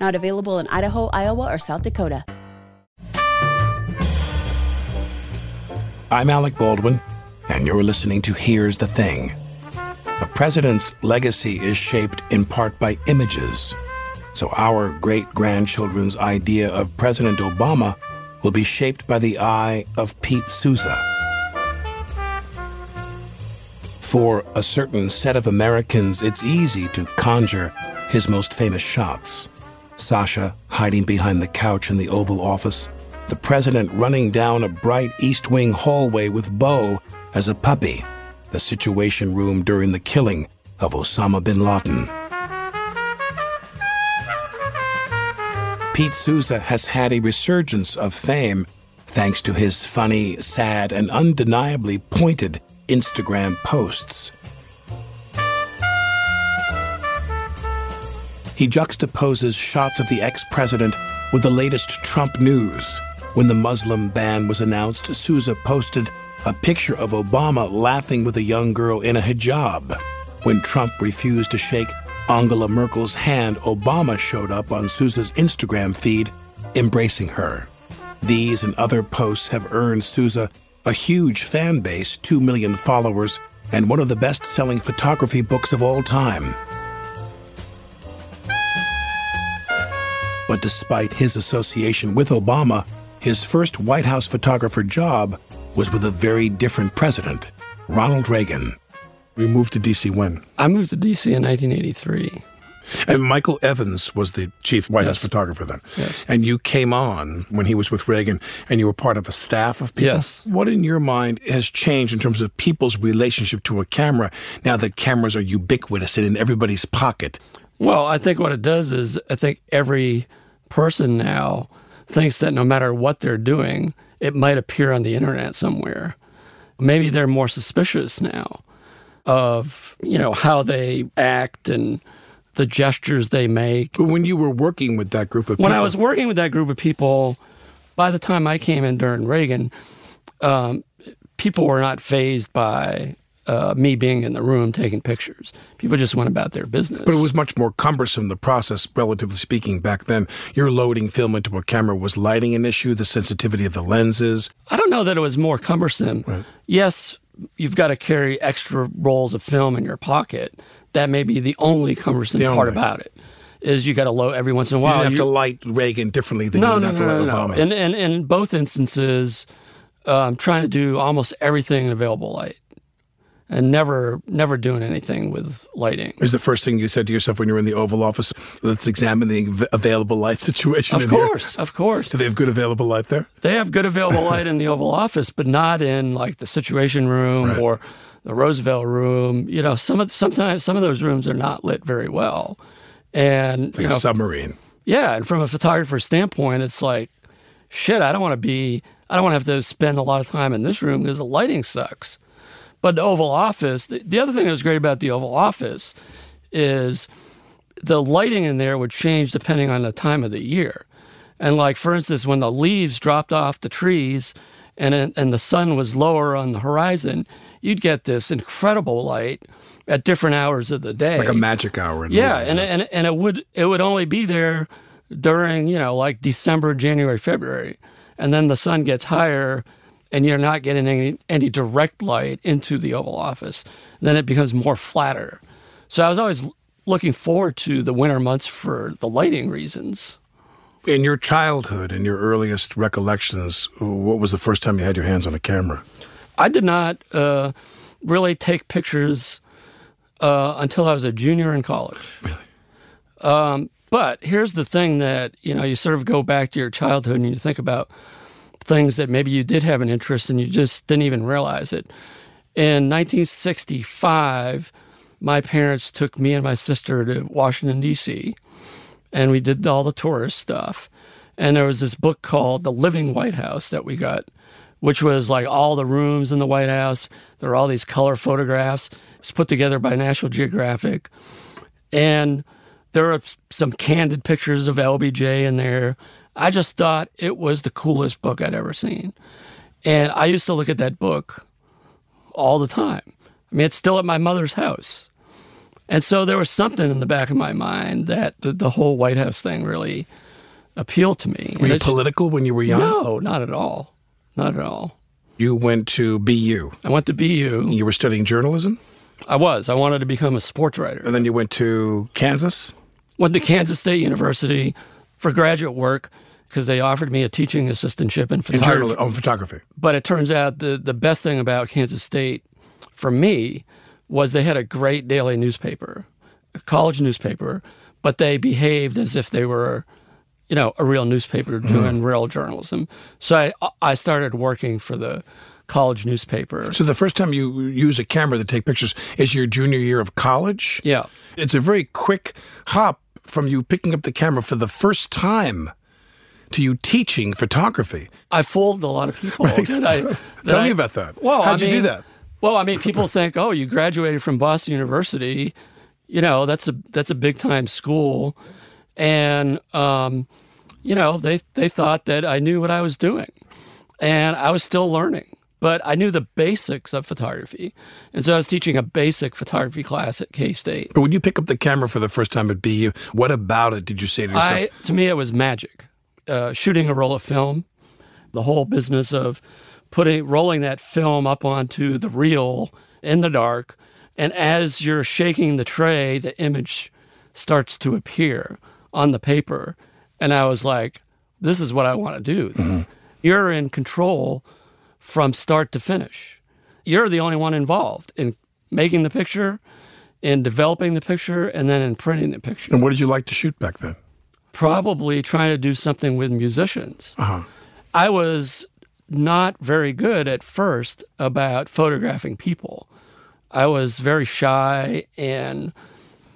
Not available in Idaho, Iowa, or South Dakota. I'm Alec Baldwin, and you're listening to Here's the Thing. A president's legacy is shaped in part by images. So our great grandchildren's idea of President Obama will be shaped by the eye of Pete Souza. For a certain set of Americans, it's easy to conjure his most famous shots. Sasha hiding behind the couch in the Oval Office, the president running down a bright East Wing hallway with Bo as a puppy, the Situation Room during the killing of Osama bin Laden. Pete Souza has had a resurgence of fame thanks to his funny, sad, and undeniably pointed Instagram posts. He juxtaposes shots of the ex president with the latest Trump news. When the Muslim ban was announced, Souza posted a picture of Obama laughing with a young girl in a hijab. When Trump refused to shake Angela Merkel's hand, Obama showed up on Souza's Instagram feed, embracing her. These and other posts have earned Souza a huge fan base, 2 million followers, and one of the best selling photography books of all time. But despite his association with Obama, his first White House photographer job was with a very different president, Ronald Reagan. We moved to D.C. when? I moved to D.C. in 1983. And Michael Evans was the chief White Yes. House photographer then. Yes. And you came on when he was with Reagan and you were part of a staff of people. Yes. What in your mind has changed in terms of people's relationship to a camera now that cameras are ubiquitous and in everybody's pocket? Well, I think what it does is I think every person now thinks that no matter what they're doing, it might appear on the internet somewhere. Maybe they're more suspicious now of, you know, how they act and the gestures they make. But when you were working with that group of people When people, I was working with that group of people, by the time I came in during Reagan, um, people were not phased by uh, me being in the room taking pictures. People just went about their business. But it was much more cumbersome, the process, relatively speaking, back then. You're loading film into a camera. Was lighting an issue, the sensitivity of the lenses? I don't know that it was more cumbersome. Yes, you've got to carry extra rolls of film in your pocket. That may be the only cumbersome The part about it. Is you got to load every once in a while. didn't have you- to light Reagan differently than no, you no, no, have to no, light no. Obama. In, in, in both instances, um, trying to do almost everything in available light, and never, never doing anything with lighting. Is the first thing you said to yourself when you were in the Oval Office, let's examine the available light situation Of in here? course, of course. Do they have good available light there? They have good available light in the Oval Office, but not in like the Situation Room Right. or the Roosevelt Room. You know, some of sometimes some of those rooms are not lit very well, and Like you a submarine. yeah, and from a photographer's standpoint, it's like, shit, I don't want to be, I don't want to have to spend a lot of time in this room because the lighting sucks. But the Oval Office, the, the other thing that was great about the Oval Office is the lighting in there would change depending on the time of the year. And like for instance, when the leaves dropped off the trees, and and the sun was lower on the horizon, you'd get this incredible light at different hours of the day. Like a magic hour. In Yeah, movies, and and and it would it would only be there during you know like December, January, February, and then the sun gets higher, and you're not getting any any direct light into the Oval Office. Then it becomes more flatter. So I was always looking forward to the winter months for the lighting reasons. In your childhood, in your earliest recollections, what was the first time you had your hands on a camera? I did not uh, really take pictures uh, until I was a junior in college. Um, but here's the thing that you know you sort of go back to your childhood and you think about things that maybe you did have an interest and you just didn't even realize it. In 1965, my parents took me and my sister to Washington D.C. and we did all the tourist stuff. And there was this book called The Living White House that we got, which was like all the rooms in the White House. There were all these color photographs. It was put together by National Geographic. And there are some candid pictures of LBJ in there. I just thought it was the coolest book I'd ever seen. And I used to look at that book all the time. I mean, it's still at my mother's house. And so there was something in the back of my mind that the, the whole White House thing really appealed to me. Were And you political when you were young? No, not at all. Not at all. You went to BU. I went to BU. You were studying journalism, I was. I wanted to become a sports writer. and then you went to Kansas. Went to Kansas State University for graduate work because they offered me a teaching assistantship in In photography. oh, photography. But it turns out the, the best thing about Kansas State for me was they had a great daily newspaper, a college newspaper, but they behaved as if they were, you know, a real newspaper mm-hmm. doing real journalism. So I, I started working for the college newspaper. So the first time you use a camera to take pictures is your junior year of college. Yeah. It's a very quick hop from you picking up the camera for the first time to you teaching photography. I fooled a lot of people. that I, Tell I- me about that. Well, How'd I you do that? Well, I mean, people think, oh, you graduated from Boston University. You know, that's a that's a big time school, and um, you know, they they thought that I knew what I was doing, and I was still learning. But I knew the basics of photography, and so I was teaching a basic photography class at K State. But when you pick up the camera for the first time at BU, what about it did you say to yourself? I to me it was magic. Uh, shooting a roll of film, the whole business of putting rolling that film up onto the reel in the dark, and as you're shaking the tray, the image starts to appear on the paper, and I was like, "This is what I want to do." You're in control from start to finish. You're the only one involved in making the picture, in developing the picture, and then in printing the picture and what did you like to shoot back then? Probably trying to do something with musicians. Uh-huh. I was not very good at first about photographing people. I was very shy and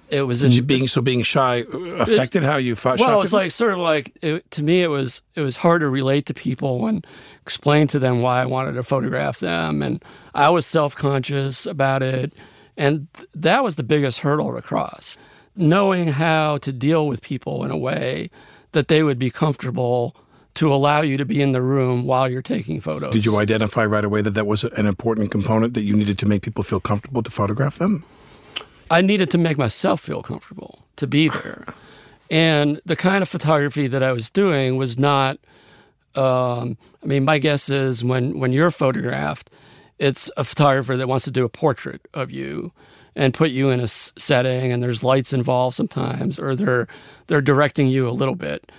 it was in, being so being shy uh, affected how you fought? well, it's like sort of like it, to me, it was it was hard to relate to people and explain to them why I wanted to photograph them, and I was self conscious about it, and th- that was the biggest hurdle to cross. Knowing how to deal with people in a way that they would be comfortable to allow you to be in the room while you're taking photos. Did you identify right away that that was an important component that you needed to make people feel comfortable to photograph them? I needed to make myself feel comfortable to be there. And the kind of photography that I was doing was not, um, I mean, my guess is when, when you're photographed, it's a photographer that wants to do a portrait of you and put you in a setting and there's lights involved sometimes or they're they're directing you a little bit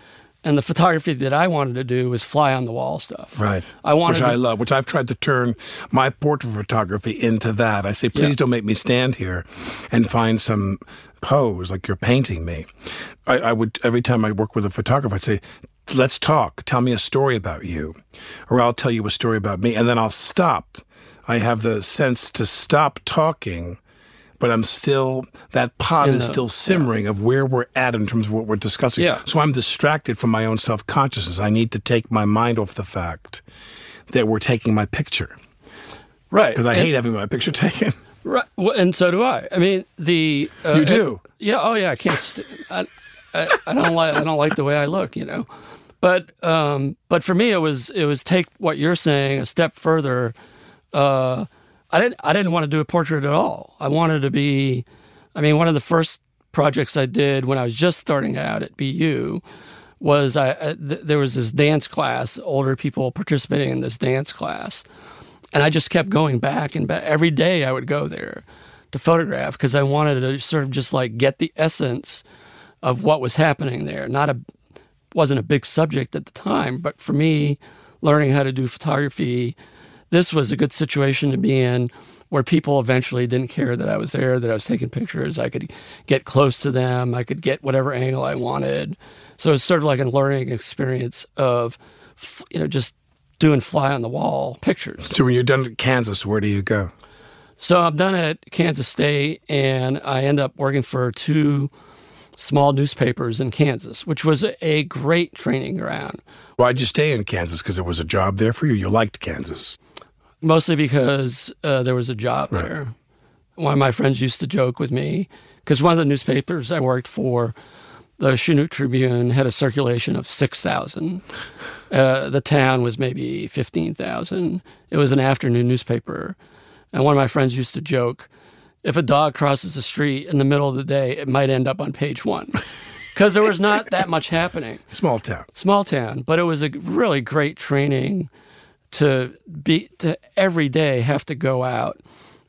and the photography that I wanted to do was fly on the wall stuff Right. I wanted which I to- love, which I've tried to turn my portrait photography into that. I say, please don't make me stand here and find some pose like you're painting me. I, I would every time I work with a photographer, I'd say, let's talk. Tell me a story about you, or I'll tell you a story about me, and then I'll stop. I have the sense to stop talking. But I'm still that pot is the- still simmering of where we're at in terms of what we're discussing. Yeah. So I'm distracted from my own self consciousness. I need to take my mind off the fact that we're taking my picture right because I And- hate having my picture taken. Right, well, and so do I. I mean, the uh, You do? yeah. Oh, yeah. I can't. St- I, I, I don't like. I don't like the way I look. You know, But um, but for me, it was it was take what you're saying a step further. Uh, I didn't I didn't want to do a portrait at all. I wanted to be. I mean, one of the first projects I did when I was just starting out at BU was I, uh, th- there was this dance class, older people participating in this dance class, and I just kept going back and back every day. I would go there to photograph because I wanted to sort of just like get the essence of what was happening there. Not a wasn't a big subject at the time, but for me, learning how to do photography, this was a good situation to be in where people eventually didn't care that I was there, that I was taking pictures. I could get close to them. I could get whatever angle I wanted. So it's sort of like a learning experience of, you know, just doing fly on the wall pictures. So when you're done at Kansas, where do you go? So I'm done at Kansas State, and I end up working for two small newspapers in Kansas, which was a great training ground. Why'd you stay in Kansas? Because there was a job there for you. You liked Kansas. Mostly because uh, there was a job right. there. One of my friends used to joke with me because one of the newspapers I worked for, the Chanute Tribune, had a circulation of 6,000. Uh, the town was maybe 15,000. It was an afternoon newspaper. And one of my friends used to joke if a dog crosses the street in the middle of the day, it might end up on page one. Because there was not that much happening. Small town. Small town. But it was a really great training to be to every day have to go out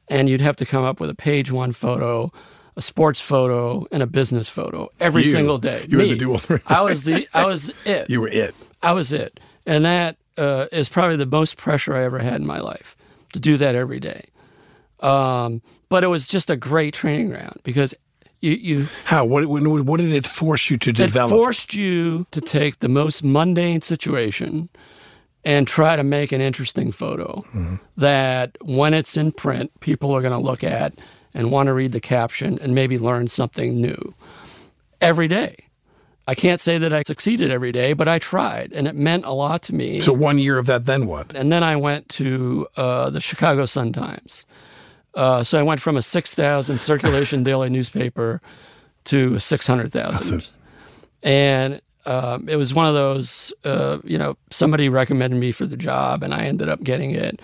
and you'd have to come up with a page one photo, a sports photo, and a business photo every you, single day. You Me. were the dual. I was the I was it. You were it. I was it. And that uh, is probably the most pressure I ever had in my life to do that every day. Um, but it was just a great training ground because you, you how what, what did it force you to develop? It forced you to take the most mundane situation and try to make an interesting photo mm-hmm. that when it's in print, people are going to look at and want to read the caption and maybe learn something new every day. I can't say that I succeeded every day, but I tried, and it meant a lot to me. So one year of that, then what? And then I went to uh, the Chicago Sun Times, uh, so I went from a 6,000 circulation daily newspaper to 600,000. And um, it was one of those, uh, you know, somebody recommended me for the job and I ended up getting it.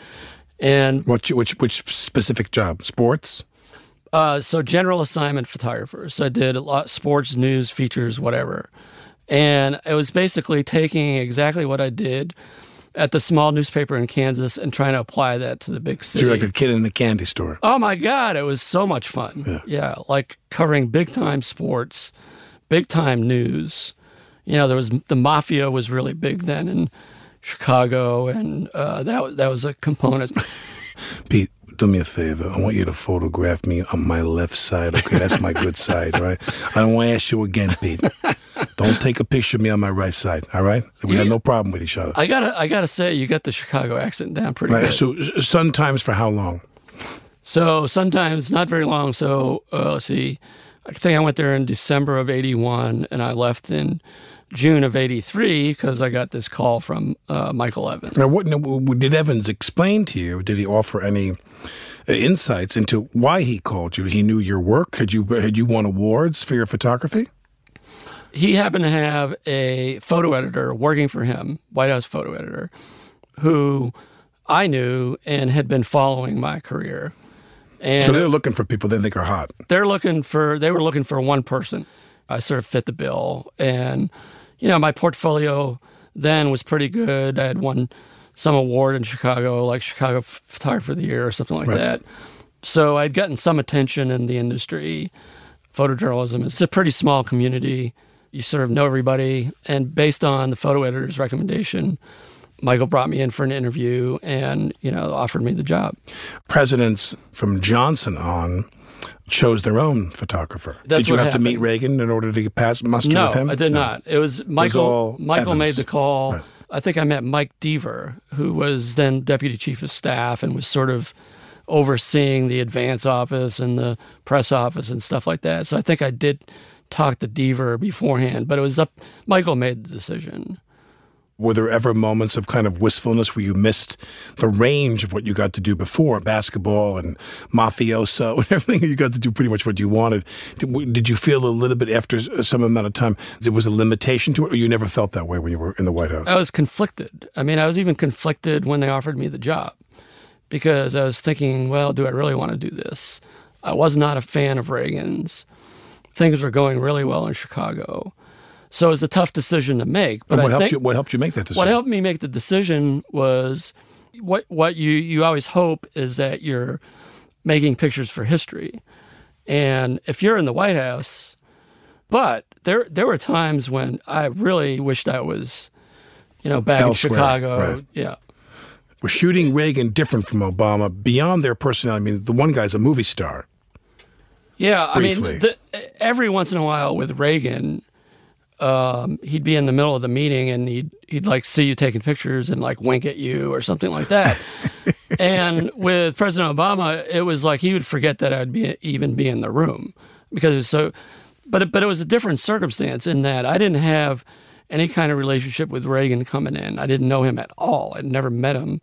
And what, which, which specific job? Sports? Uh, so general assignment photographer. So I did a lot sports, news, features, whatever. And it was basically taking exactly what I did at the small newspaper in Kansas and trying to apply that to the big city. So you're like a kid in a candy store. Oh my God, it was so much fun. Yeah, yeah like covering big time sports, big time news. You know, there was the mafia was really big then in Chicago, and uh, that that was a component. Pete, do me a favor. I want you to photograph me on my left side. Okay, that's my good side, right? I don't want to ask you again, Pete. Don't take a picture of me on my right side. All right, we have no problem with each other. I gotta, I gotta say, you got the Chicago accent down pretty right, good. So, sometimes for how long? So sometimes not very long. So uh, let's see. I think I went there in December of '81, and I left in June of '83 because I got this call from uh, Michael Evans. Now, what did Evans explain to you? Did he offer any uh, insights into why he called you? He knew your work. Had you had you won awards for your photography? he happened to have a photo editor working for him, White House photo editor, who I knew and had been following my career. And so they're looking for people they think are hot. They're looking for they were looking for one person. I sort of fit the bill, and you know my portfolio then was pretty good. I had won some award in Chicago, like Chicago Photographer of the Year or something like right. that. So I'd gotten some attention in the industry. Photojournalism is a pretty small community you sort of know everybody. And based on the photo editor's recommendation, Michael brought me in for an interview and, you know, offered me the job. Presidents from Johnson on chose their own photographer. That's did you have happened. to meet Reagan in order to get past muster no, with him? I did no. not. It was Michael. It was Michael Evans. made the call. Right. I think I met Mike Deaver, who was then deputy chief of staff and was sort of overseeing the advance office and the press office and stuff like that. So I think I did talk to Deaver beforehand, but it was up. Michael made the decision. Were there ever moments of kind of wistfulness where you missed the range of what you got to do before basketball and mafioso and everything? You got to do pretty much what you wanted. Did, you feel a little bit after some amount of time there was a limitation to it, or you never felt that way when you were in the White House? I was conflicted. I mean, I was even conflicted when they offered me the job because I was thinking, well, do I really want to do this? I was not a fan of Reagan's. Things were going really well in Chicago. So it was a tough decision to make. But what helped you? What helped you make that decision? What helped me make the decision was what what you you always hope is that you're making pictures for history, and if you're in the White House, but there there were times when I really wished I was, you know, back Elsewhere, in Chicago. right. Yeah. We're shooting Reagan different from Obama beyond their personality. I mean, the one guy's a movie star. Yeah, I mean, the, every once in a while with Reagan, um, he'd be in the middle of the meeting and he'd he'd like see you taking pictures and like wink at you or something like that. and with President Obama, it was like he would forget that I'd be even be in the room because it was so. But it, but it was a different circumstance in that I didn't have any kind of relationship with Reagan coming in. I didn't know him at all. I'd never met him,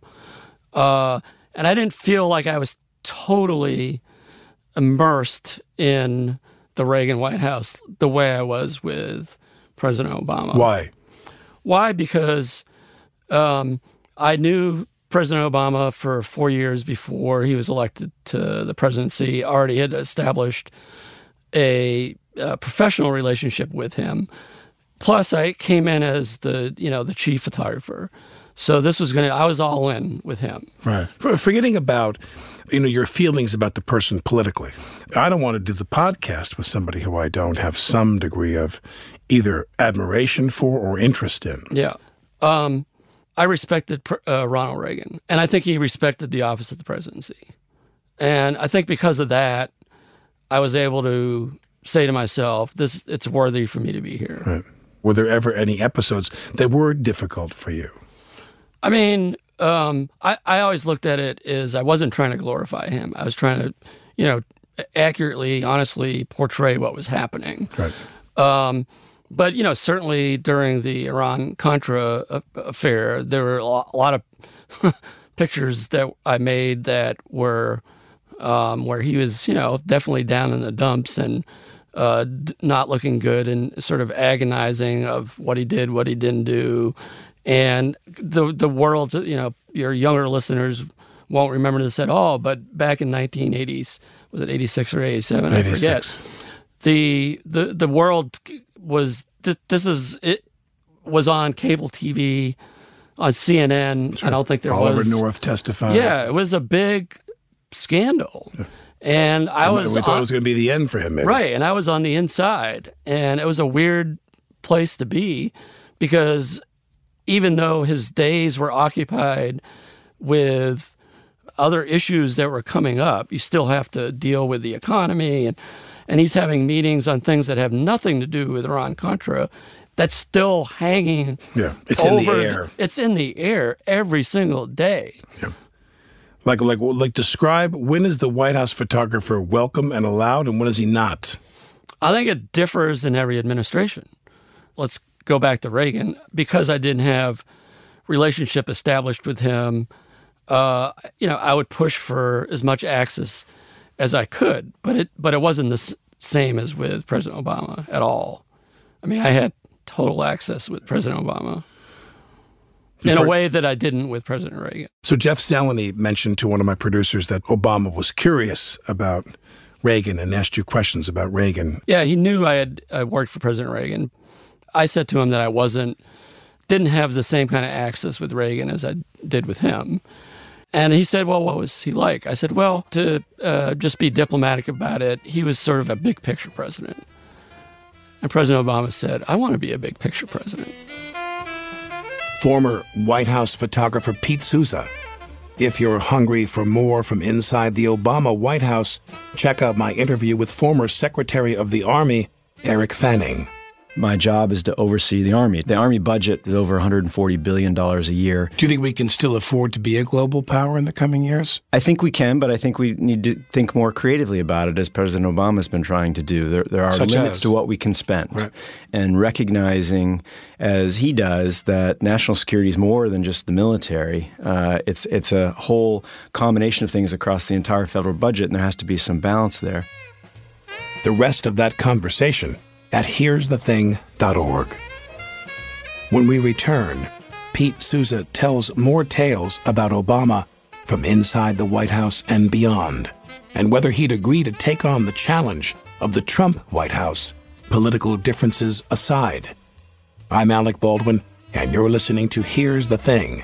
uh, and I didn't feel like I was totally immersed in the Reagan White House the way I was with President Obama. Why? Why? Because um, I knew President Obama for four years before he was elected to the presidency. Already had established a, a professional relationship with him. Plus, I came in as the you know the chief photographer. So this was going to, I was all in with him. Right. For, forgetting about, you know, your feelings about the person politically. I don't want to do the podcast with somebody who I don't have some degree of either admiration for or interest in. Yeah. Um, I respected uh, Ronald Reagan, and I think he respected the office of the presidency. And I think because of that, I was able to say to myself, "This it's worthy for me to be here." Right. Were there ever any episodes that were difficult for you? I mean, um, I, I always looked at it as I wasn't trying to glorify him. I was trying to, you know, accurately, honestly portray what was happening. Right. Um, but you know, certainly during the Iran Contra affair, there were a lot of pictures that I made that were um, where he was, you know, definitely down in the dumps and uh, not looking good and sort of agonizing of what he did, what he didn't do, and the the world, you know, your younger listeners won't remember this at all. But back in 1980s, was it 86 or 87? I forget the the the world was this, this is it was on cable TV on CNN. I don't think there Oliver was North testified. Yeah, it was a big scandal, and I was we thought on- it was going to be the end for him. Maybe. right, and I was on the inside, and it was a weird place to be because even though his days were occupied with other issues that were coming up, you still have to deal with the economy and and he's having meetings on things that have nothing to do with Iran Contra. That's still hanging. Yeah, it's in the air. It's in the air every single day. Yeah. Like, like, like, describe when is the White House photographer welcome and allowed, and when is he not? I think it differs in every administration. Let's go back to Reagan because I didn't have relationship established with him. Uh, you know, I would push for as much access as I could, but it but it wasn't the s- same as with President Obama at all. I mean, I had total access with President Obama in a way that I didn't with President Reagan. So Jeff Zeleny mentioned to one of my producers that Obama was curious about Reagan and asked you questions about Reagan. Yeah, he knew I had I worked for President Reagan. I said to him that I wasn't, didn't have the same kind of access with Reagan as I did with him. And he said, Well, what was he like? I said, Well, to uh, just be diplomatic about it, he was sort of a big picture president. And President Obama said, I want to be a big picture president. Former White House photographer Pete Souza. If you're hungry for more from inside the Obama White House, check out my interview with former Secretary of the Army, Eric Fanning. My job is to oversee the Army. The Army budget is over $140 billion a year. Do you think we can still afford to be a global power in the coming years? I think we can, but I think we need to think more creatively about it, as President Obama has been trying to do. There, there are Such limits as? to what we can spend. Right. And recognizing, as he does, that national security is more than just the military. Uh, it's, it's a whole combination of things across the entire federal budget, and there has to be some balance there. The rest of that conversation at here'sthething.org. When we return, Pete Souza tells more tales about Obama from inside the White House and beyond, and whether he'd agree to take on the challenge of the Trump White House, political differences aside. I'm Alec Baldwin, and you're listening to Here's the Thing.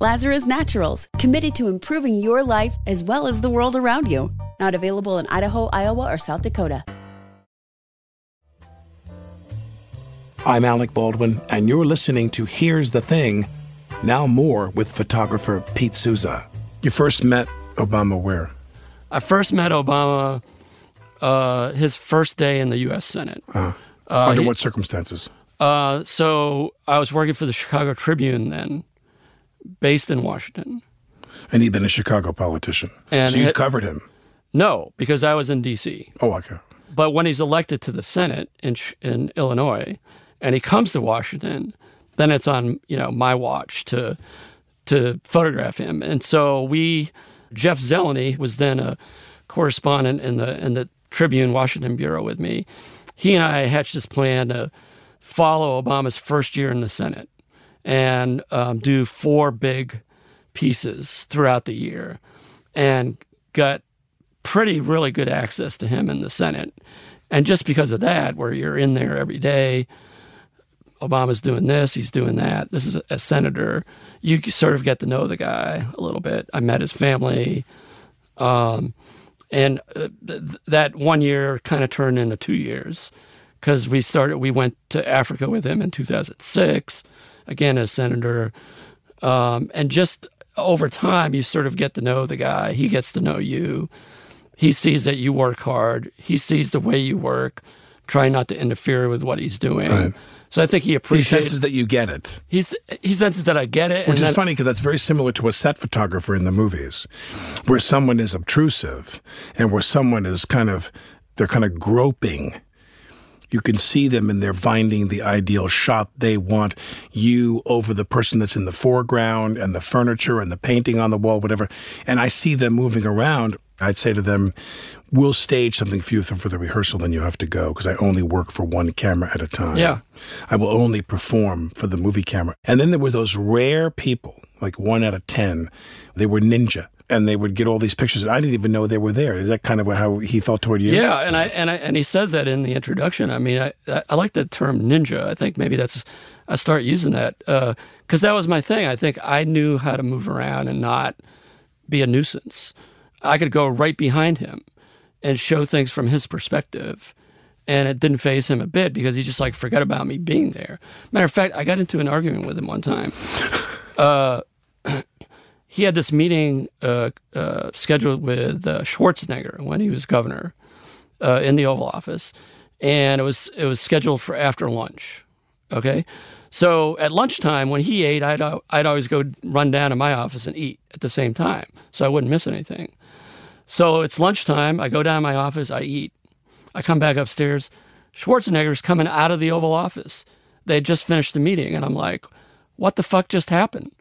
Lazarus Naturals, committed to improving your life as well as the world around you. Not available in Idaho, Iowa, or South Dakota. I'm Alec Baldwin, and you're listening to Here's the Thing. Now more with photographer Pete Souza. You first met Obama where? I first met Obama uh, his first day in the U.S. Senate. Uh, under he- what circumstances? Uh, so I was working for the Chicago Tribune then, based in Washington. And he'd been a Chicago politician. And so you covered him. No, because I was in D.C. Oh, okay. But when he's elected to the Senate in in Illinois, and he comes to Washington, then it's on you know my watch to to photograph him. And so we, Jeff Zeleny was then a correspondent in the in the Tribune Washington bureau with me. He and I hatched this plan to follow Obama's first year in the Senate and um, do four big pieces throughout the year, and got pretty really good access to him in the Senate. And just because of that, where you're in there every day, Obama's doing this, he's doing that. This is a, senator. You sort of get to know the guy a little bit. I met his family. Um, and uh, th- that one year kind of turned into two years because we started, we went to Africa with him in 2006, again as senator. Um, and just over time, you sort of get to know the guy. He gets to know you. He sees that you work hard. He sees the way you work. Try not to interfere with what he's doing. Right. So I think he appreciates. He senses that you get it. he's he senses that I get it, Which is that- funny because that's very similar to a set photographer in the movies, where someone is obtrusive and where someone is kind of, they're kind of groping. You can see them and they're finding the ideal shot they want you over the person that's in the foreground and the furniture and the painting on the wall, whatever. And I see them moving around. I'd say to them, We'll stage something for you for the rehearsal, then you have to go because I only work for one camera at a time. Yeah. I will only perform for the movie camera. And then there were those rare people, like one out of 10, they were ninja. And they would get all these pictures. I didn't even know they were there. Is that kind of how he felt toward you? Yeah, and I and I and he says that in the introduction. I mean, I I, like the term ninja. I think maybe that's I start using that because that was my thing. I think I knew how to move around and not be a nuisance. I could go right behind him and show things from his perspective. And it didn't phase him a bit because he just like forgot about me being there. Matter of fact, I got into an argument with him one time. Uh, he had this meeting uh, uh, scheduled with uh, Schwarzenegger when he was governor uh, in the Oval Office, and it was it was scheduled for after lunch. Okay, so at lunchtime when he ate, I'd I'd always go run down to my office and eat at the same time, so I wouldn't miss anything. So it's lunchtime. I go down to my office. I eat. I come back upstairs. Schwarzenegger's coming out of the Oval Office. They had just finished the meeting, and I'm like, "What the fuck just happened?"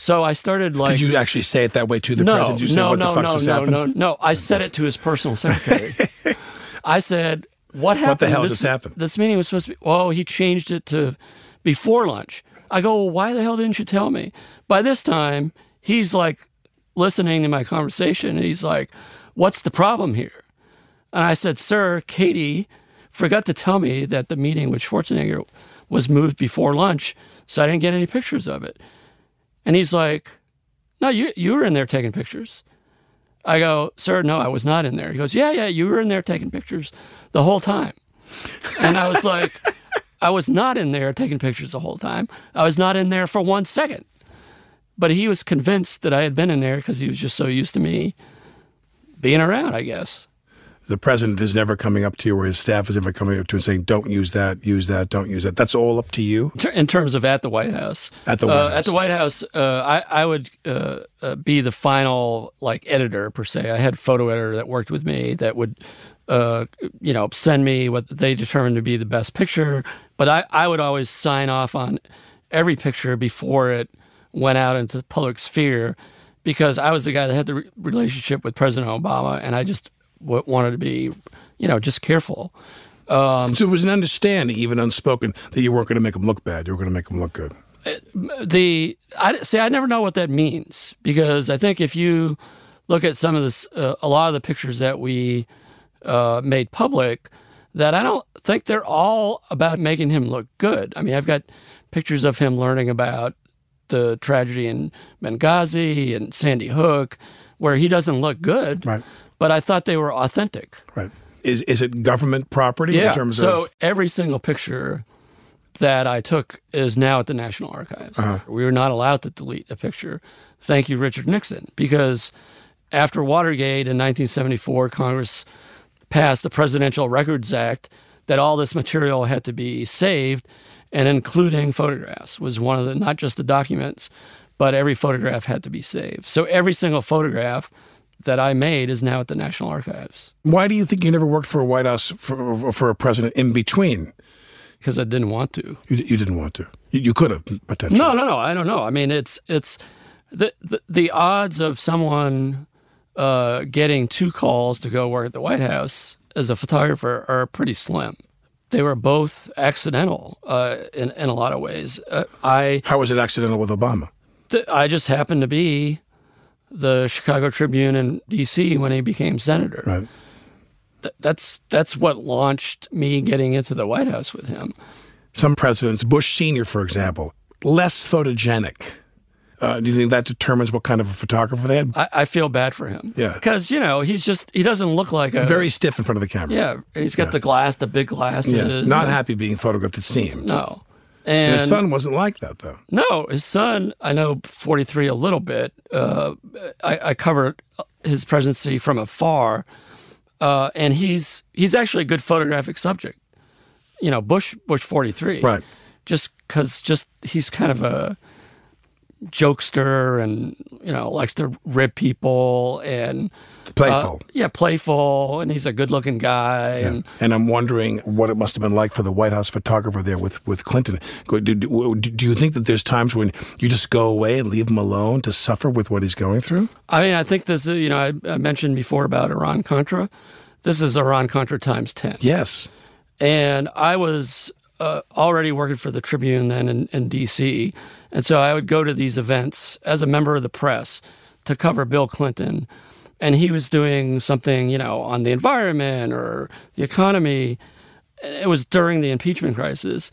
So I started like, Did you actually say it that way to the no, president? You say, no, what no, the fuck no, no, happened? no, no. I said it to his personal secretary. I said, "What happened? What the hell this, just happened?" This meeting was supposed to be. Oh, he changed it to before lunch." I go, well, "Why the hell didn't you tell me?" By this time, he's like listening to my conversation, and he's like, "What's the problem here?" And I said, "Sir, Katie forgot to tell me that the meeting with Schwarzenegger was moved before lunch, so I didn't get any pictures of it." And he's like, no, you you were in there taking pictures. I go, sir, no, I was not in there. He goes, yeah, yeah, you were in there taking pictures the whole time. And I was like, I was not in there taking pictures the whole time. I was not in there for one second. But he was convinced that I had been in there because he was just so used to me being around, I guess. The president is never coming up to you or his staff is never coming up to you and saying, don't use that, use that, don't use that. That's all up to you? In terms of at the White House. At the White uh, House. At the White House, uh, I, I would uh, uh, be the final like editor per se. I had a photo editor that worked with me that would, uh, you know, send me what they determined to be the best picture. But I, I would always sign off on every picture before it went out into the public sphere because I was the guy that had the re- relationship with President Obama, and I just wanted to be, you know, just careful. Um, so it was an understanding, even unspoken, that you weren't going to make him look bad. You were going to make him look good. the I see. I never know what that means because I think if you look at some of this, uh, a lot of the pictures that we uh, made public, that I don't think they're all about making him look good. I mean, I've got pictures of him learning about the tragedy in Benghazi and Sandy Hook, where he doesn't look good. Right. But I thought they were authentic. Right. Is is it government property Yeah. in terms so of So every single picture that I took is now at the National Archives. Uh-huh. We were not allowed to delete a picture. Thank you, Richard Nixon, because after Watergate in 1974, Congress passed the Presidential Records Act that all this material had to be saved, and including photographs was one of the not just the documents, but every photograph had to be saved. So every single photograph that I made is now at the National Archives why do you think you never worked for a White House for, for a president in between? because I didn't want to. You, you didn't want to. You, you could have potentially. No, no, no. I don't know. I mean, it's it's the the, the odds of someone uh, getting two calls to go work at the White House as a photographer are pretty slim. They were both accidental uh, in in a lot of ways. Uh, I How was it accidental with Obama? th- I just happened to be the Chicago Tribune in D.C. when he became senator. Right. Th- that's that's what launched me getting into the White House with him. Some presidents, Bush Senior, for example, less photogenic. Uh, do you think that determines what kind of a photographer they had? I, I feel bad for him. Yeah. because you know he's just he doesn't look like a Very stiff in front of the camera. Yeah, he's got the glass, the big glasses. Yeah. Not and- happy being photographed, it seems. No, And his son wasn't like that, though. no, his son. I know forty three a little bit. Uh, I, I covered his presidency from afar, uh, and he's he's actually a good photographic subject. you know, Bush Bush 43. Right. Just because just he's kind of a jokester and you know likes to rib people and Playful. uh, yeah, playful, and he's a good-looking guy. And And I'm wondering what it must have been like for the White House photographer there with, with Clinton. Do, do, do you think that there's times when you just go away and leave him alone to suffer with what he's going through? I mean, I think this. You know, I, I mentioned before about Iran Contra. This is Iran Contra times ten. Yes. and I was uh, already working for the Tribune then in, in D.C., and so I would go to these events as a member of the press to cover Bill Clinton, and he was doing something, you know, on the environment or the economy. It was during the impeachment crisis,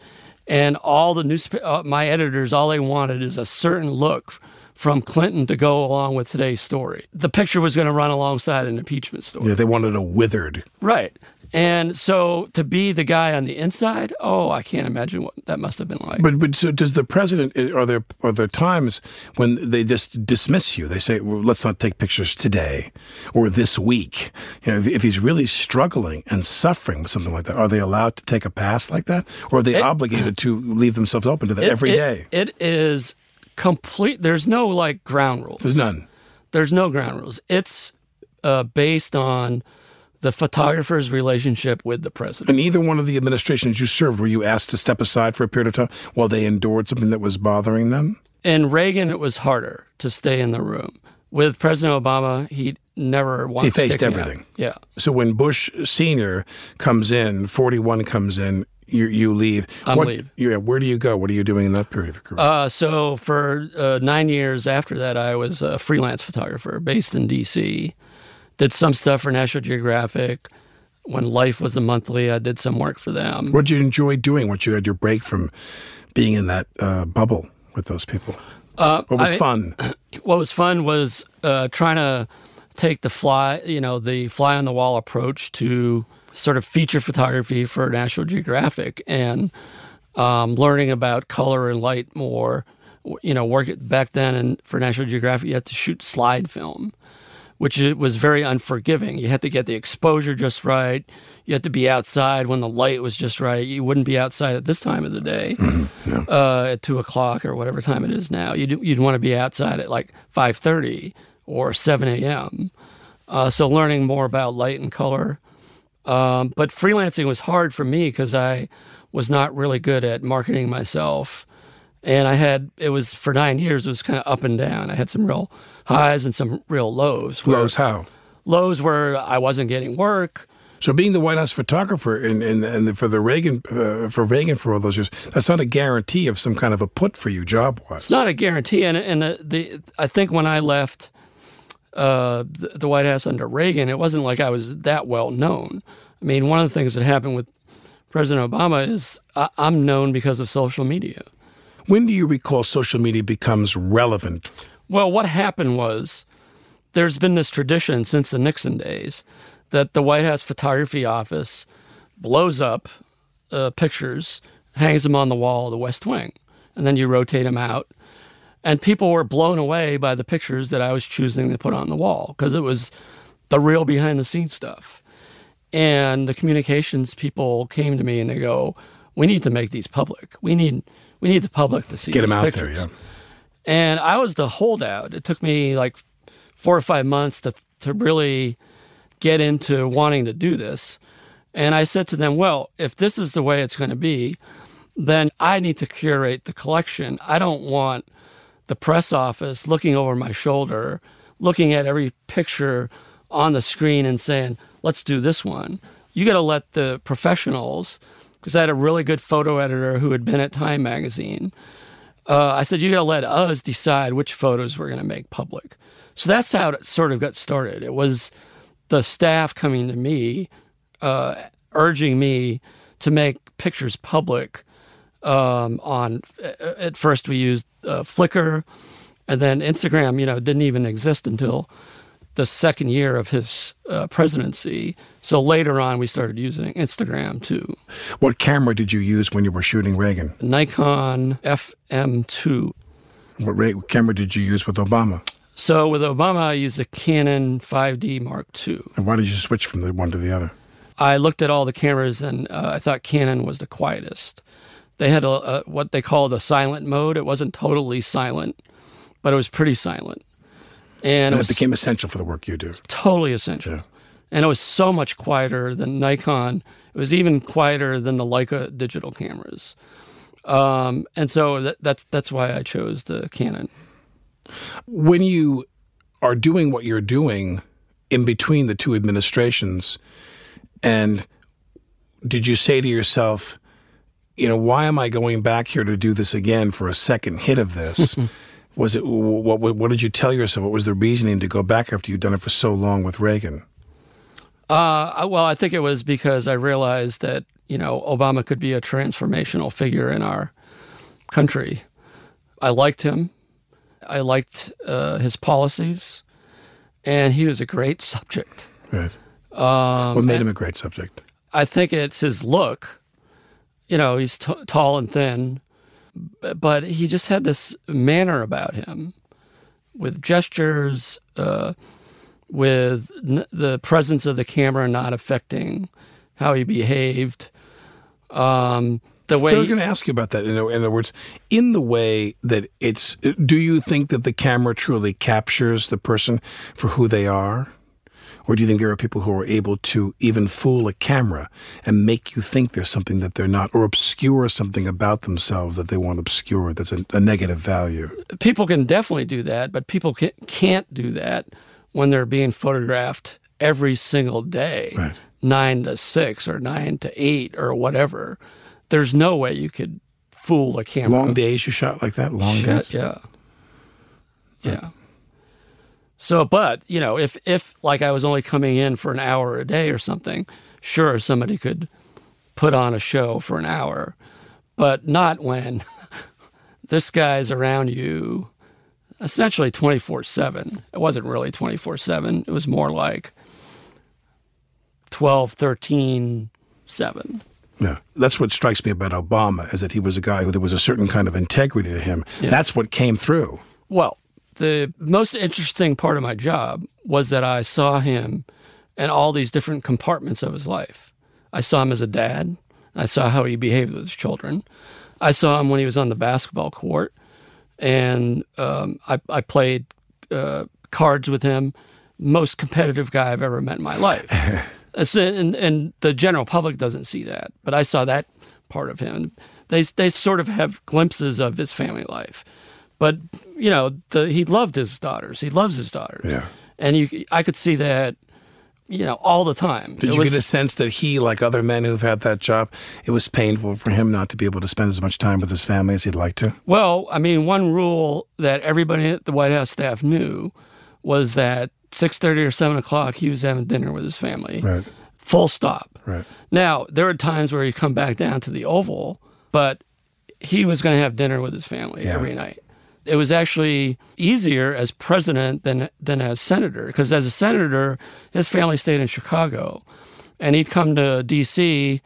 and all the newspaper, uh, my editors, all they wanted is a certain look from Clinton to go along with today's story. The picture was going to run alongside an impeachment story. Yeah, they wanted a withered. Right. And so to be the guy on the inside, oh, I can't imagine what that must have been like. But but so does the president? Are there are there times when they just dismiss you? They say, well, "Let's not take pictures today or this week." You know, if, if he's really struggling and suffering with something like that, are they allowed to take a pass like that, or are they obligated to leave themselves open to that It- every it- day? It is complete. There's no like ground rules. There's none. There's no ground rules. It's uh, based on the photographer's relationship with the president. In either one of the administrations you served, were you asked to step aside for a period of time while they endured something that was bothering them? In Reagan, it was harder to stay in the room. With President Obama, he never once faced kicked me out. everything. Yeah. So when Bush Senior comes in, forty one comes in, you you leave. I'm leave. Yeah. Where do you go? What are you doing in that period of your career? Uh, so for uh, nine years after that, I was a freelance photographer based in D.C. Did some stuff for National Geographic. When Life was a monthly, I did some work for them. what did you enjoy doing once you had your break from being in that uh, bubble with those people? Uh, What was I- fun? What was fun was uh, trying to take the fly, you know, the fly on the wall approach to sort of feature photography for National Geographic and um, learning about color and light more. You know, work it back then and for National Geographic, you had to shoot slide film, which it was very unforgiving. You had to get the exposure just right. You had to be outside when the light was just right. You wouldn't be outside at this time of the day uh, at two o'clock or whatever time it is now. You'd you'd want to be outside at like five thirty or seven a.m. Uh, so learning more about light and color. Um, but freelancing was hard for me because I was not really good at marketing myself, and I had it was for nine years. It was kind of up and down. I had some real highs and some real lows. where- Lows how? Lows where I wasn't getting work. So being the White House photographer and and, and for the Reagan uh, for Reagan for all those years, that's not a guarantee of some kind of a put for you job wise. It's not a guarantee, and and the, the I think when I left uh, the, the White House under Reagan, it wasn't like I was that well known. I mean, one of the things that happened with President Obama is I, I'm known because of social media. When do you recall social media becomes relevant? Well, what happened was there's been this tradition since the Nixon days that the White House photography office blows up uh, pictures, hangs them on the wall of the West Wing, and then you rotate them out. And people were blown away by the pictures that I was choosing to put on the wall because it was the real behind the scenes stuff. And the communications people came to me and they go, "We need to make these public. We need we need the public to see get these out there, yeah. And I was the holdout. It took me like four or five months to to really get into wanting to do this. And I said to them, well, if this is the way it's going to be, then I need to curate the collection. I don't want the press office looking over my shoulder, looking at every picture on the screen and saying, let's do this one. You got to let the professionals, because I had a really good photo editor who had been at Time Magazine. Uh, I said, you got to let us decide which photos we're going to make public. So that's how it sort of got started. It was the staff coming to me, uh, urging me to make pictures public. Um, on at first we used uh, Flickr, and then Instagram. You know, didn't even exist until the second year of his uh, presidency. So later on, we started using Instagram too. What camera did you use when you were shooting Reagan? Nikon FM2. What Re- camera did you use with Obama? So with Obama, I used a Canon 5D Mark II. And why did you switch from the one to the other? I looked at all the cameras and uh, I thought Canon was the quietest. They had a, a, what they call the silent mode. It wasn't totally silent, but it was pretty silent. And, And it it was became essential for the work you do. totally essential. Yeah. And it was so much quieter than Nikon. It was even quieter than the Leica digital cameras. Um, and so that, that's that's why I chose the Canon. When you are doing what you're doing in between the two administrations, and did you say to yourself, you know, why am I going back here to do this again for a second hit of this? was it what, what? Did you tell yourself? What was the reasoning to go back after you'd done it for so long with Reagan? Uh, well, I think it was because I realized that you know Obama could be a transformational figure in our country. I liked him. I liked uh, his policies, and he was a great subject. Right. Um, what made him a great subject? I think it's his look. You know, he's t- tall and thin, but he just had this manner about him with gestures, uh, with n- the presence of the camera not affecting how he behaved. Um, the way I was going to ask you about that. In, in other words, in the way that it's, do you think that the camera truly captures the person for who they are? Or do you think there are people who are able to even fool a camera and make you think there's something that they're not, or obscure something about themselves that they want obscured that's a, a negative value? people can definitely do that, but people can't do that when they're being photographed every single day, Right. nine to six or nine to eight or whatever. There's no way you could fool a camera. Long days you shot like that? Long days? yeah, yeah. So, but you know, if if like I was only coming in for an hour a day or something, sure, somebody could put on a show for an hour, but not when this guy's around you essentially 24 7. It wasn't really 24 7. It was more like 12, 13, 7. Yeah. That's what strikes me about Obama, is that he was a guy who there was a certain kind of integrity to him. That's what came through. Well, the most interesting part of my job was that I saw him in all these different compartments of his life. I saw him as a dad. I saw how he behaved with his children. I saw him when he was on the basketball court, and um, I, I played uh, cards with him. Most competitive guy I've ever met in my life. And, and the general public doesn't see that, but I saw that part of him. They they sort of have glimpses of his family life, but you know, the, he loved his daughters. He loves his daughters. Yeah. and you, I could see that, you know, all the time. Did It you was- get a sense that he, like other men who've had that job, it was painful for him not to be able to spend as much time with his family as he'd like to? Well, I mean, one rule that everybody at the White House staff knew was that six thirty or seven o'clock he was having dinner with his family. Right. Full stop. Right. Now there were times where he'd come back down to the Oval, but he was going to have dinner with his family Yeah. every night. It was actually easier as president than than as senator because as a senator, his family stayed in Chicago, and he'd come to D.C.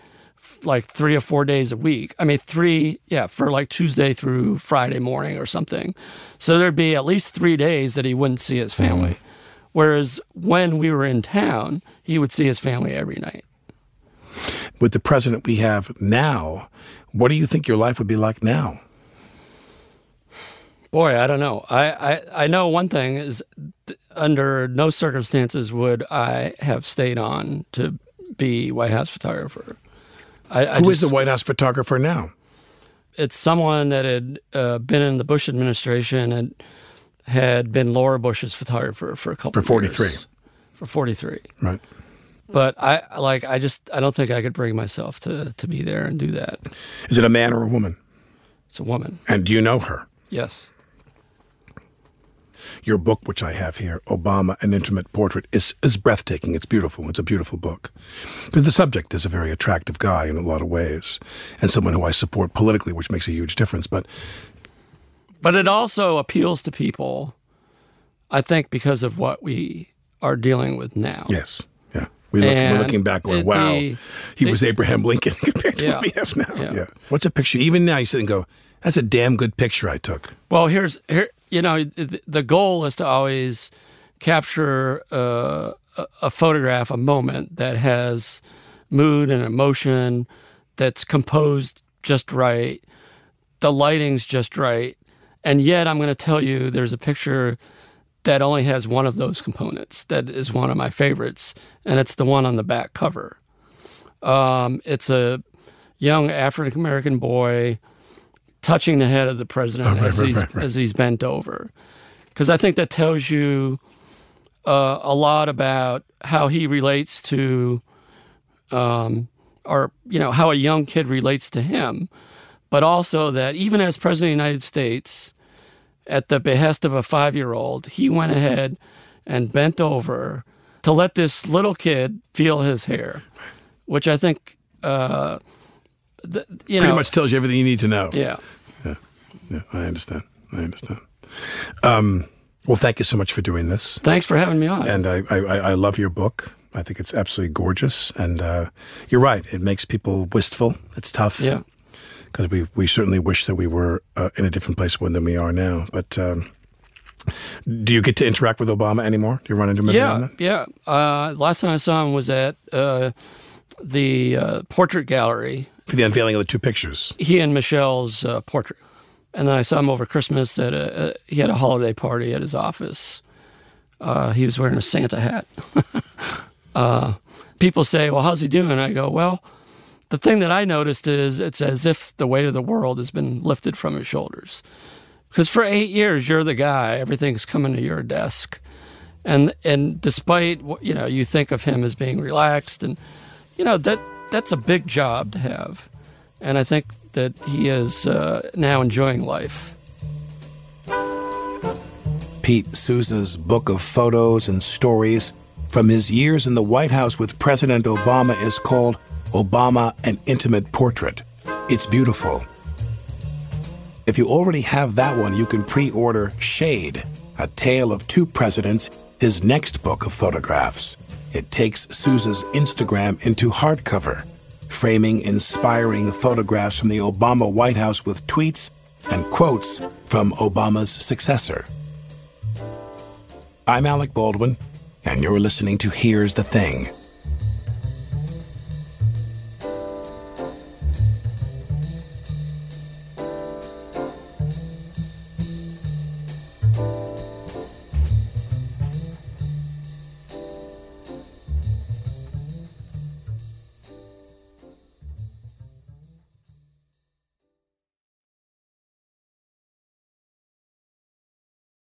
like three or four days a week. I mean, three, yeah, for like Tuesday through Friday morning or something. So there'd be at least three days that he wouldn't see his family. Mm-hmm. Whereas when we were in town, he would see his family every night. With the president we have now, what do you think your life would be like now? Boy, I don't know. I, I, I know one thing is th- under no circumstances would I have stayed on to be White House photographer. I, I Who is just- the White House photographer now? It's someone that had uh, been in the Bush administration and had been Laura Bush's photographer for a couple For of years. 43. For 43. Right. But I like I just I don't think I could bring myself to to be there and do that. Is it a man or a woman? It's a woman. And do you know her? Yes. Your book, which I have here, Obama, an Intimate Portrait, is, is breathtaking. It's beautiful. It's a beautiful book. Because the subject is a very attractive guy in a lot of ways, and someone who I support politically, which makes a huge difference. But But it also appeals to people, I think, because of what we are dealing with now. yes, yeah. We look, we're looking back going, wow, the- he the- was Abraham Lincoln compared to Yeah. what we have now. Yeah. Yeah. What's a picture? Even now, you sit and go, that's a damn good picture I took. Well, here's here. You know, the goal is to always capture uh, a, photograph, a moment that has mood and emotion that's composed just right. The lighting's just right. And yet, I'm going to tell you there's a picture that only has one of those components that is one of my favorites, and it's the one on the back cover. Um, it's a young African American boy touching the head of the president Oh, right, as, right, he's, right, as he's bent over. Because I think that tells you uh, a lot about how he relates to, um, or, you know, how a young kid relates to him, but also that even as president of the United States, at the behest of a five year old, he went ahead and bent over to let this little kid feel his hair, which I think, uh, th- you Pretty know, much tells you everything you need to know. yeah. Yeah, Yeah. I understand. I understand. Um, well, thank you so much for doing this. Thanks for having me on. And I, I, I love your book. I think it's absolutely gorgeous. And uh, you're right. It makes people wistful. It's tough. yeah. Because we, we certainly wish that we were uh, in a different place than we are now. But um, do you get to interact with Obama anymore? Do you run into him Yeah, yeah. Uh, last time I saw him was at uh, the uh, portrait gallery. For the unveiling of the two pictures. He and Michelle's uh, portrait, and then I saw him over Christmas at a. a he had a holiday party at his office. Uh, he was wearing a Santa hat. uh, people say, "Well, how's he doing?" I go, "Well." The thing that I noticed is it's as if the weight of the world has been lifted from his shoulders. Because for eight years, you're the guy. Everything's coming to your desk, and and despite you know, you think of him as being relaxed, and you know that that's a big job to have. And I think that he is uh, now enjoying life. Pete Souza's book of photos and stories from his years in the White House with President Obama is called Obama An Intimate Portrait. It's beautiful. If you already have that one, you can pre order Shade, A Tale of Two Presidents, his next book of photographs. It takes Souza's Instagram into hardcover, framing inspiring photographs from the Obama White House with tweets and quotes from Obama's successor. I'm Alec Baldwin, and you're listening to Here's the Thing.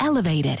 elevated.